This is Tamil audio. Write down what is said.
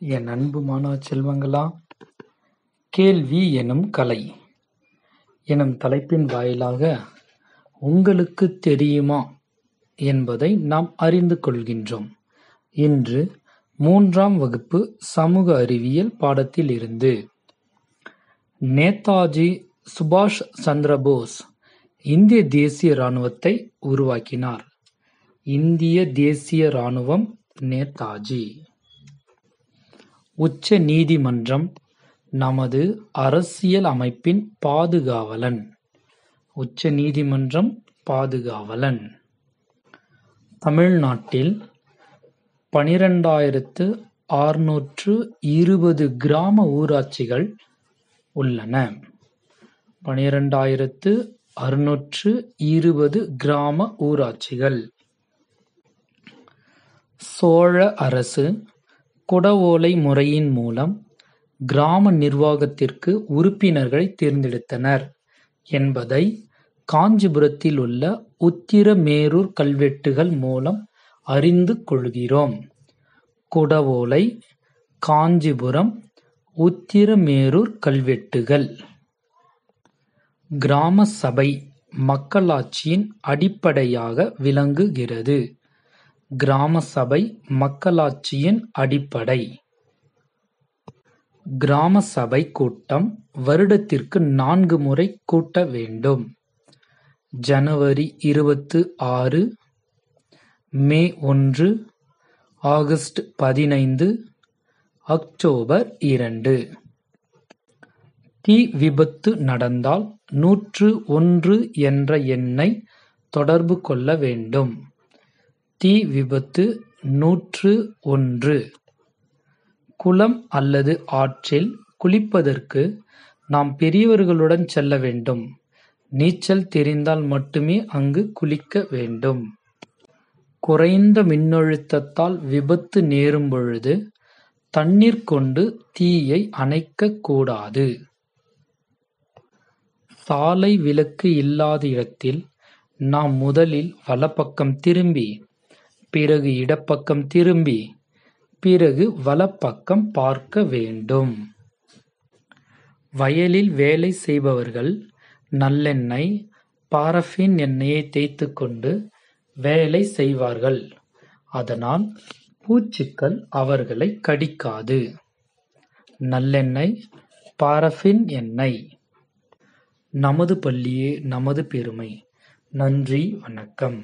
என் அன்பு மாணவ செல்வங்களா, கேள்வி எனும் கலை எனும் தலைப்பின் வாயிலாக உங்களுக்குத் தெரியுமா என்பதை நாம் அறிந்து கொள்கின்றோம். இன்று மூன்றாம் வகுப்பு சமூக அறிவியல் பாடத்திலிருந்து நேதாஜி சுபாஷ் சந்திரபோஸ் இந்திய தேசிய ராணுவத்தை உருவாக்கினார். இந்திய தேசிய ராணுவம் நேதாஜி உச்ச நீதிமன்றம் நமது அரசியல் அமைப்பின் பாதுகாவலன். உச்ச நீதிமன்றம் பாதுகாவலன். தமிழ்நாட்டில் பனிரண்டாயிரத்து ஆறுநூற்று இருபது கிராம ஊராட்சிகள் உள்ளன. பனிரண்டாயிரத்து அறுநூற்று இருபது கிராம ஊராட்சிகள். சோழ அரசு குடவோலை முறையின் மூலம் கிராம நிர்வாகத்திற்கு உறுப்பினர்களை தேர்ந்தெடுத்தனர் என்பதை காஞ்சிபுரத்தில் உள்ள உத்திரமேரூர் கல்வெட்டுகள் மூலம் அறிந்து கொள்கிறோம். குடவோலை, காஞ்சிபுரம், உத்திரமேரூர் கல்வெட்டுகள். கிராம சபை மக்களாட்சியின் அடிப்படையாக விளங்குகிறது. கிராம சபை மக்களாட்சியின் அடிப்படை. கிராம சபை கூட்டம் வருடத்திற்கு நான்கு முறை கூட்ட வேண்டும். ஜனவரி இருபத்து ஆறு, மே ஒன்று, ஆகஸ்ட் பதினைந்து, அக்டோபர் இரண்டு. தீ விபத்து நடந்தால் நூற்று ஒன்று என்ற எண்ணை தொடர்பு கொள்ள வேண்டும். தீ விபத்து நூற்று ஒன்று. குளம் அல்லது ஆற்றில் குளிப்பதற்கு நாம் பெரியவர்களுடன் செல்ல வேண்டும். நீச்சல் தெரிந்தால் மட்டுமே அங்கு குளிக்க வேண்டும். குறைந்த மின்னழுத்தத்தால் விபத்து நேரும் பொழுது தண்ணீர் கொண்டு தீயை அணைக்கக் கூடாது. சாலை விளக்கு இல்லாத இடத்தில் நாம் முதலில் வலப்பக்கம் திரும்பி, பிறகு இடப்பக்கம் திரும்பி, பிறகு வலப்பக்கம் பார்க்க வேண்டும். வயலில் வேலை செய்பவர்கள் நல்லெண்ணெய், பாரஃபின் எண்ணெயை தேய்த்துக்கொண்டு வேலை செய்வார்கள். அதனால் பூச்சிக்கள் அவர்களை கடிக்காது. நல்லெண்ணெய், பாரஃபின் எண்ணெய். நமது பள்ளியே நமது பெருமை! நன்றி வணக்கம்